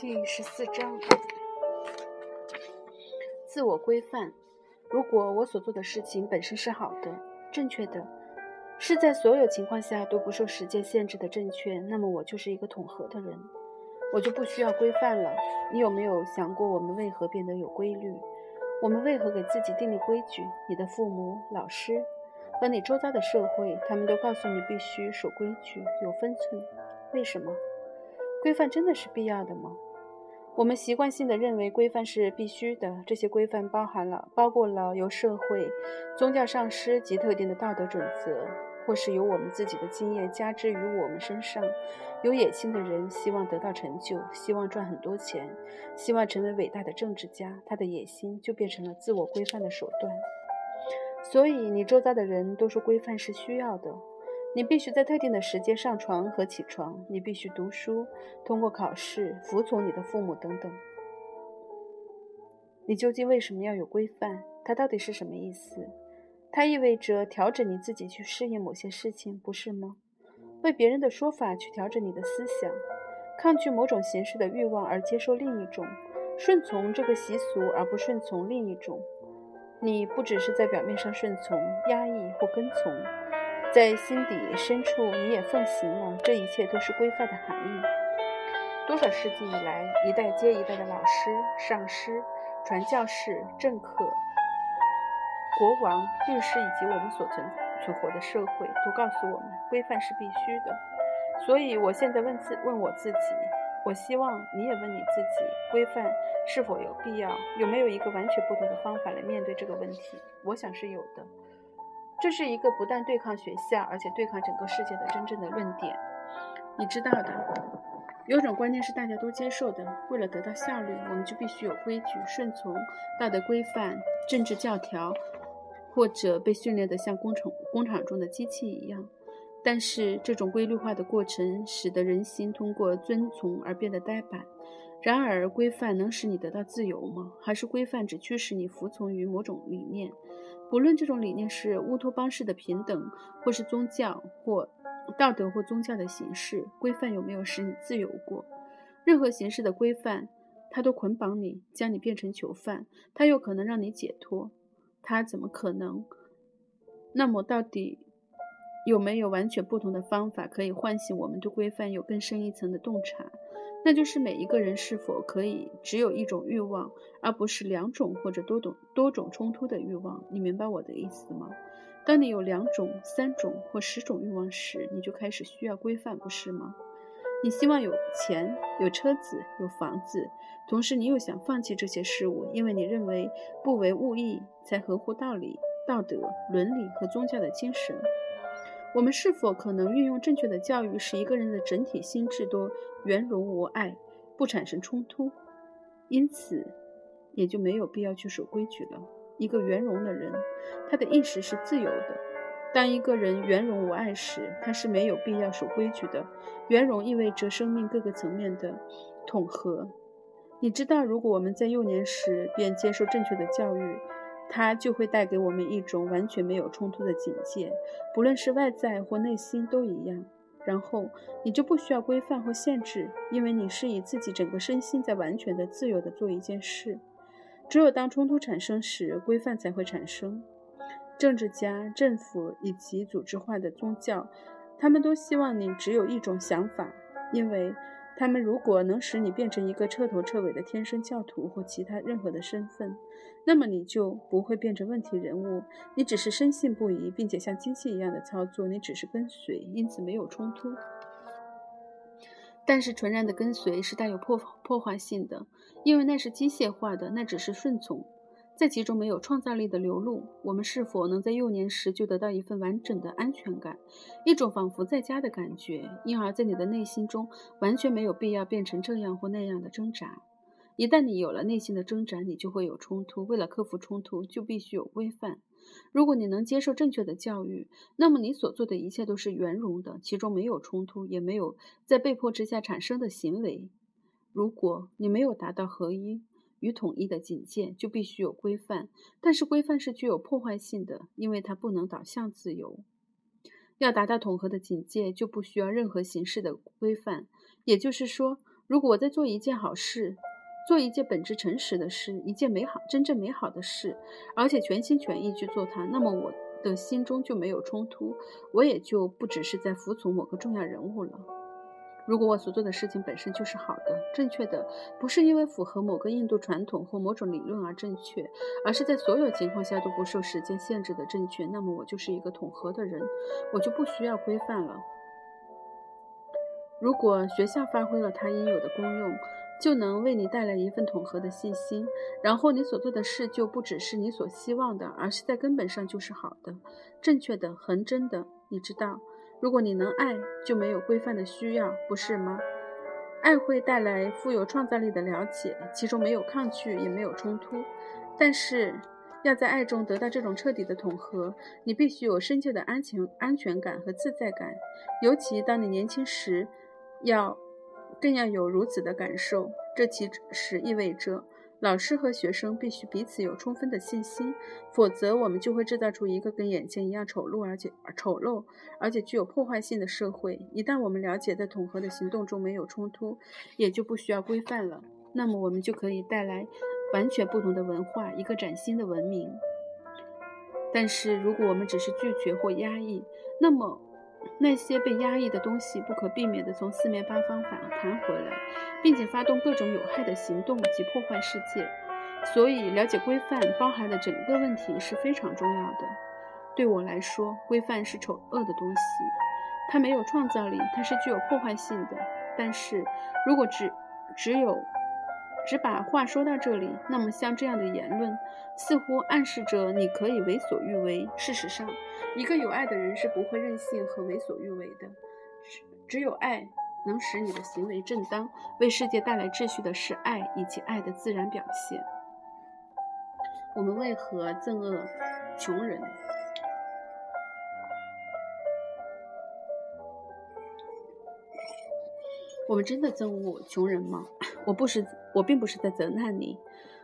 第十四章：自我规范。如果我所做的事情本身是好的、正确的，是在所有情况下都不受时间限制的正确，那么我就是一个统合的人，我就不需要规范了。你有没有想过，我们为何变得有规律？我们为何给自己订立规矩？你的父母、老师和你周遭的社会，他们都告诉你必须守规矩、有分寸。为什么？规范真的是必要的吗？我们习惯性的认为规范是必须的，这些规范包含了、包括了由社会、宗教上师及特定的道德准则，或是由我们自己的经验加之于我们身上。有野心的人希望得到成就，希望赚很多钱，希望成为伟大的政治家，他的野心就变成了自我规范的手段。所以，你周遭的人都说规范是需要的。你必须在特定的时间上床和起床，你必须读书、通过考试、服从你的父母等等。你究竟为什么要有规范？它到底是什么意思？它意味着调整你自己去适应某些事情，不是吗？为别人的说法去调整你的思想，抗拒某种形式的欲望而接受另一种，顺从这个习俗而不顺从另一种。你不只是在表面上顺从、压抑或跟从。在心底深处，你也奉行了。这一切都是规范的含义。多少世纪以来，一代接一代的老师、上师、传教士、政客、国王、律师以及我们所存存活的社会，都告诉我们，规范是必须的。所以，我现在问自问我自己，我希望你也问你自己：规范是否有必要？有没有一个完全不同的方法来面对这个问题？我想是有的。这是一个不但对抗学校，而且对抗整个世界的真正的论点。你知道的，有种观念是大家都接受的：为了得到效率，我们就必须有规矩、顺从道德规范、政治教条，或者被训练得像工厂工厂中的机器一样。但是，这种规律化的过程使得人心通过遵从而变得呆板。然而，规范能使你得到自由吗？还是规范只驱使你服从于某种理念？不论这种理念是乌托邦式的平等，或是宗教或道德或宗教的形式，规范有没有使你自由过？任何形式的规范，它都捆绑你，将你变成囚犯；它又可能让你解脱，它怎么可能？那么，到底有没有完全不同的方法，可以唤醒我们对规范有更深一层的洞察？那就是每一个人是否可以只有一种欲望，而不是两种或者多种多种冲突的欲望？你明白我的意思吗？当你有两种、三种或十种欲望时，你就开始需要规范，不是吗？你希望有钱、有车子、有房子，同时你又想放弃这些事物，因为你认为不为物役才合乎道理、道德、伦理和宗教的精神。我们是否可能运用正确的教育，使一个人的整体心智都圆融无碍，不产生冲突？因此，也就没有必要去守规矩了。一个圆融的人，他的意识是自由的。当一个人圆融无碍时，他是没有必要守规矩的。圆融意味着生命各个层面的统合。你知道，如果我们在幼年时便接受正确的教育，它就会带给我们一种完全没有冲突的警戒，不论是外在或内心都一样。然后你就不需要规范或限制，因为你是以自己整个身心在完全的自由的做一件事。只有当冲突产生时，规范才会产生。政治家、政府以及组织化的宗教，他们都希望你只有一种想法，因为。他们如果能使你变成一个彻头彻尾的天生教徒或其他任何的身份，那么你就不会变成问题人物。你只是深信不疑，并且像机器一样的操作，你只是跟随，因此没有冲突。但是纯然的跟随是带有破破坏性的，因为那是机械化的，那只是顺从。在其中没有创造力的流露，我们是否能在幼年时就得到一份完整的安全感，一种仿佛在家的感觉，因而在你的内心中完全没有必要变成这样或那样的挣扎。一旦你有了内心的挣扎，你就会有冲突。为了克服冲突，就必须有规范。如果你能接受正确的教育，那么你所做的一切都是圆融的，其中没有冲突，也没有在被迫之下产生的行为。如果你没有达到合一，与统一的警戒就必须有规范，但是规范是具有破坏性的，因为它不能导向自由。要达到统合的警戒，就不需要任何形式的规范。也就是说，如果我在做一件好事，做一件本质诚实的事，一件美好、真正美好的事，而且全心全意去做它，那么我的心中就没有冲突，我也就不只是在服从某个重要人物了。如果我所做的事情本身就是好的、正确的，不是因为符合某个印度传统或某种理论而正确，而是在所有情况下都不受时间限制的正确，那么我就是一个统合的人，我就不需要规范了。如果学校发挥了它应有的功用，就能为你带来一份统合的信心，然后你所做的事就不只是你所希望的，而是在根本上就是好的、正确的、恒真的。你知道。如果你能爱，就没有规范的需要，不是吗？爱会带来富有创造力的了解，其中没有抗拒，也没有冲突。但是，要在爱中得到这种彻底的统合，你必须有深切的安全、安全感和自在感。尤其当你年轻时，要更要有如此的感受。这其实意味着。老师和学生必须彼此有充分的信心，否则我们就会制造出一个跟眼前一样丑陋而且丑陋而且具有破坏性的社会。一旦我们了解在统合的行动中没有冲突，也就不需要规范了，那么我们就可以带来完全不同的文化，一个崭新的文明。但是如果我们只是拒绝或压抑，那么。那些被压抑的东西不可避免地从四面八方反弹回来，并且发动各种有害的行动及破坏世界。所以，了解规范包含的整个问题是非常重要的。对我来说，规范是丑恶的东西，它没有创造力，它是具有破坏性的。但是如果只只有只把话说到这里，那么像这样的言论，似乎暗示着你可以为所欲为。事实上，一个有爱的人是不会任性和为所欲为的。只只有爱能使你的行为正当。为世界带来秩序的是爱以及爱的自然表现。我们为何憎恶穷人？我们真的憎恶穷人吗？我不是，我并不是在责难你，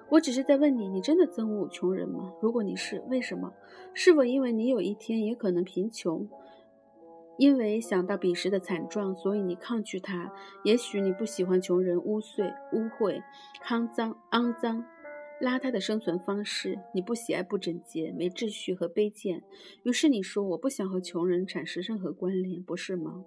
我只是在问你：你真的憎恶穷人吗？如果你是，为什么？是否因为你有一天也可能贫穷？因为想到彼时的惨状，所以你抗拒他？也许你不喜欢穷人污秽、污秽、肮脏、肮脏、邋遢的生存方式，你不喜爱不整洁、没秩序和卑贱。于是你说：我不想和穷人产生任何关联，不是吗？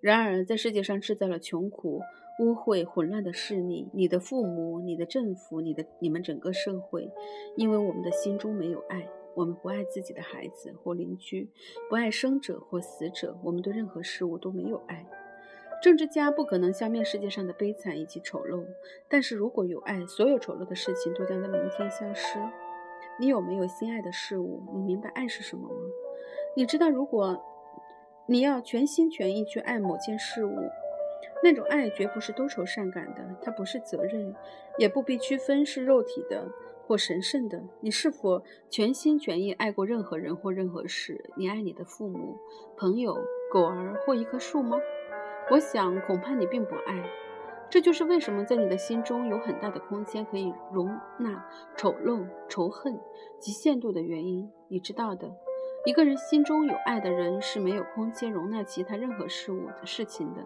然而，在世界上制造了穷苦、污秽、混乱的是你、你的父母、你的政府、你的、你们整个社会，因为我们的心中没有爱，我们不爱自己的孩子或邻居，不爱生者或死者，我们对任何事物都没有爱。政治家不可能消灭世界上的悲惨以及丑陋，但是如果有爱，所有丑陋的事情都将在明天消失。你有没有心爱的事物？你明白爱是什么吗？你知道，如果。你要全心全意去爱某件事物，那种爱绝不是多愁善感的，它不是责任，也不必区分是肉体的或神圣的。你是否全心全意爱过任何人或任何事？你爱你的父母、朋友、狗儿或一棵树吗？我想，恐怕你并不爱。这就是为什么在你的心中有很大的空间可以容纳丑陋、仇恨及限度的原因。你知道的。一个人心中有爱的人是没有空间容纳其他任何事物的事情的。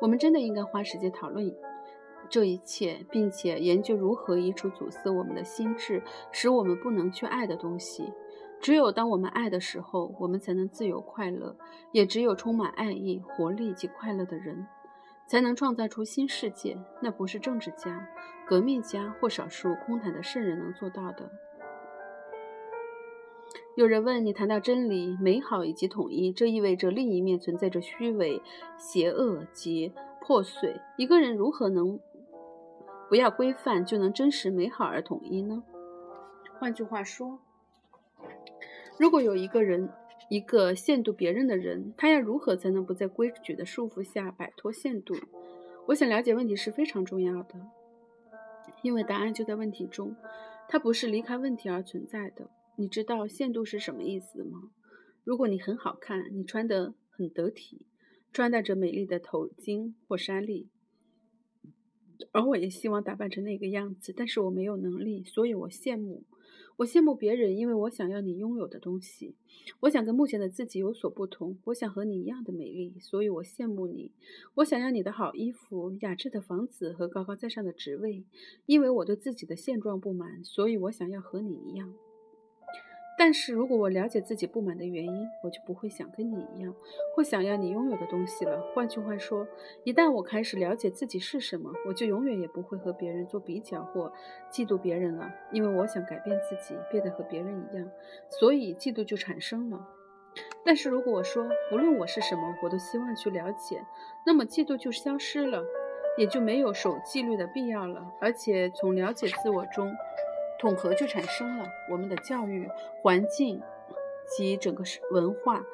我们真的应该花时间讨论这一切，并且研究如何移除阻塞我们的心智，使我们不能去爱的东西。只有当我们爱的时候，我们才能自由快乐；也只有充满爱意、活力及快乐的人，才能创造出新世界。那不是政治家、革命家或少数空谈的圣人能做到的。有人问你，谈到真理、美好以及统一，这意味着另一面存在着虚伪、邪恶及破碎。一个人如何能不要规范就能真实、美好而统一呢？换句话说，如果有一个人，一个限度别人的人，他要如何才能不在规矩的束缚下摆脱限度？我想了解问题是非常重要的，因为答案就在问题中，它不是离开问题而存在的。你知道限度是什么意思吗？如果你很好看，你穿得很得体，穿戴着美丽的头巾或纱丽，而我也希望打扮成那个样子，但是我没有能力，所以我羡慕。我羡慕别人，因为我想要你拥有的东西。我想跟目前的自己有所不同。我想和你一样的美丽，所以我羡慕你。我想要你的好衣服、雅致的房子和高高在上的职位，因为我对自己的现状不满，所以我想要和你一样。但是如果我了解自己不满的原因，我就不会想跟你一样，或想要你拥有的东西了。换句话说，一旦我开始了解自己是什么，我就永远也不会和别人做比较或嫉妒别人了，因为我想改变自己，变得和别人一样，所以嫉妒就产生了。但是如果我说，不论我是什么，我都希望去了解，那么嫉妒就消失了，也就没有守纪律的必要了，而且从了解自我中。统合就产生了。我们的教育环境及整个文化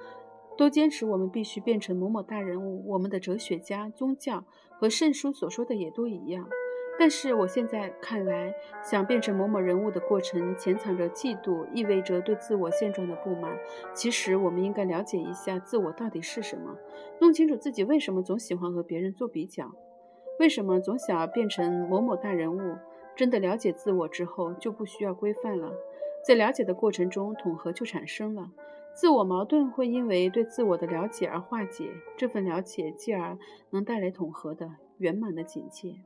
都坚持我们必须变成某某大人物。我们的哲学家、宗教和圣书所说的也都一样。但是我现在看来，想变成某某人物的过程潜藏着嫉妒，意味着对自我现状的不满。其实我们应该了解一下自我到底是什么，弄清楚自己为什么总喜欢和别人做比较，为什么总想要变成某某大人物。真的了解自我之后，就不需要规范了。在了解的过程中，统合就产生了。自我矛盾会因为对自我的了解而化解，这份了解继而能带来统合的圆满的境界。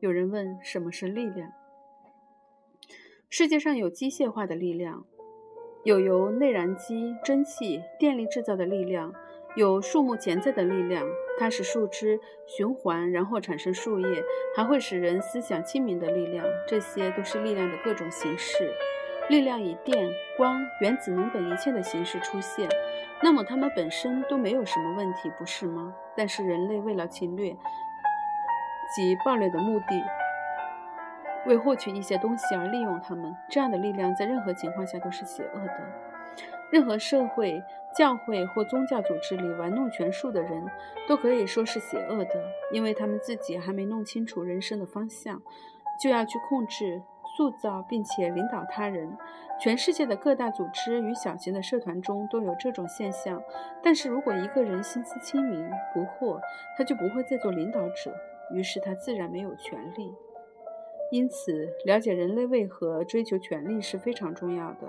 有人问：什么是力量？世界上有机械化的力量，有由内燃机、蒸汽、电力制造的力量。有树木潜在的力量，它使树枝循环，然后产生树叶，还会使人思想清明的力量，这些都是力量的各种形式。力量以电、光、原子能等一切的形式出现，那么它们本身都没有什么问题，不是吗？但是人类为了侵略及暴虐的目的，为获取一些东西而利用它们，这样的力量在任何情况下都是邪恶的。任何社会、教会或宗教组织里玩弄权术的人，都可以说是邪恶的，因为他们自己还没弄清楚人生的方向，就要去控制、塑造并且领导他人。全世界的各大组织与小型的社团中都有这种现象。但是如果一个人心思清明、不惑，他就不会再做领导者，于是他自然没有权利。因此，了解人类为何追求权力是非常重要的。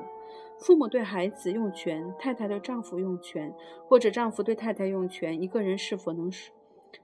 父母对孩子用权，太太对丈夫用权，或者丈夫对太太用权，一个人是否能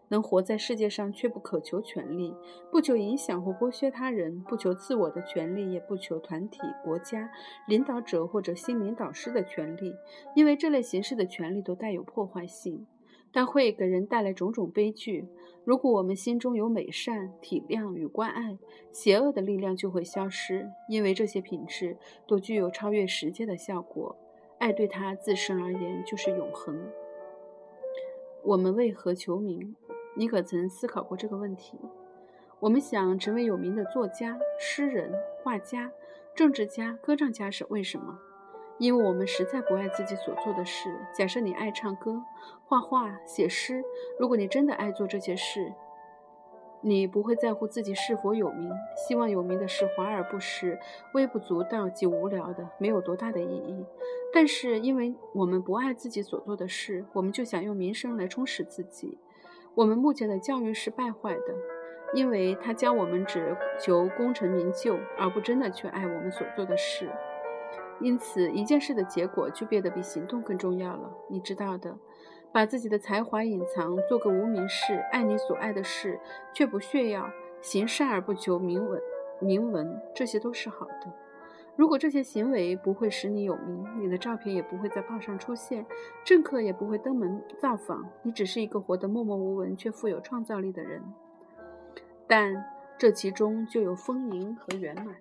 能活在世界上却不渴求权利，不求影响或剥削他人，不求自我的权利，也不求团体、国家领导者或者心灵导师的权利，因为这类形式的权利都带有破坏性。但会给人带来种种悲剧。如果我们心中有美善、体谅与关爱，邪恶的力量就会消失，因为这些品质都具有超越时间的效果。爱对他自身而言就是永恒。我们为何求名？你可曾思考过这个问题？我们想成为有名的作家、诗人、画家、政治家、歌唱家是为什么？因为我们实在不爱自己所做的事。假设你爱唱歌、画画、写诗，如果你真的爱做这些事，你不会在乎自己是否有名。希望有名的事华而不实、微不足道及无聊的，没有多大的意义。但是，因为我们不爱自己所做的事，我们就想用名声来充实自己。我们目前的教育是败坏的，因为它教我们只求功成名就，而不真的去爱我们所做的事。因此，一件事的结果就变得比行动更重要了。你知道的，把自己的才华隐藏，做个无名氏，爱你所爱的事，却不炫耀，行善而不求名闻，名闻，这些都是好的。如果这些行为不会使你有名，你的照片也不会在报上出现，政客也不会登门造访，你只是一个活得默默无闻却富有创造力的人。但这其中就有丰盈和圆满。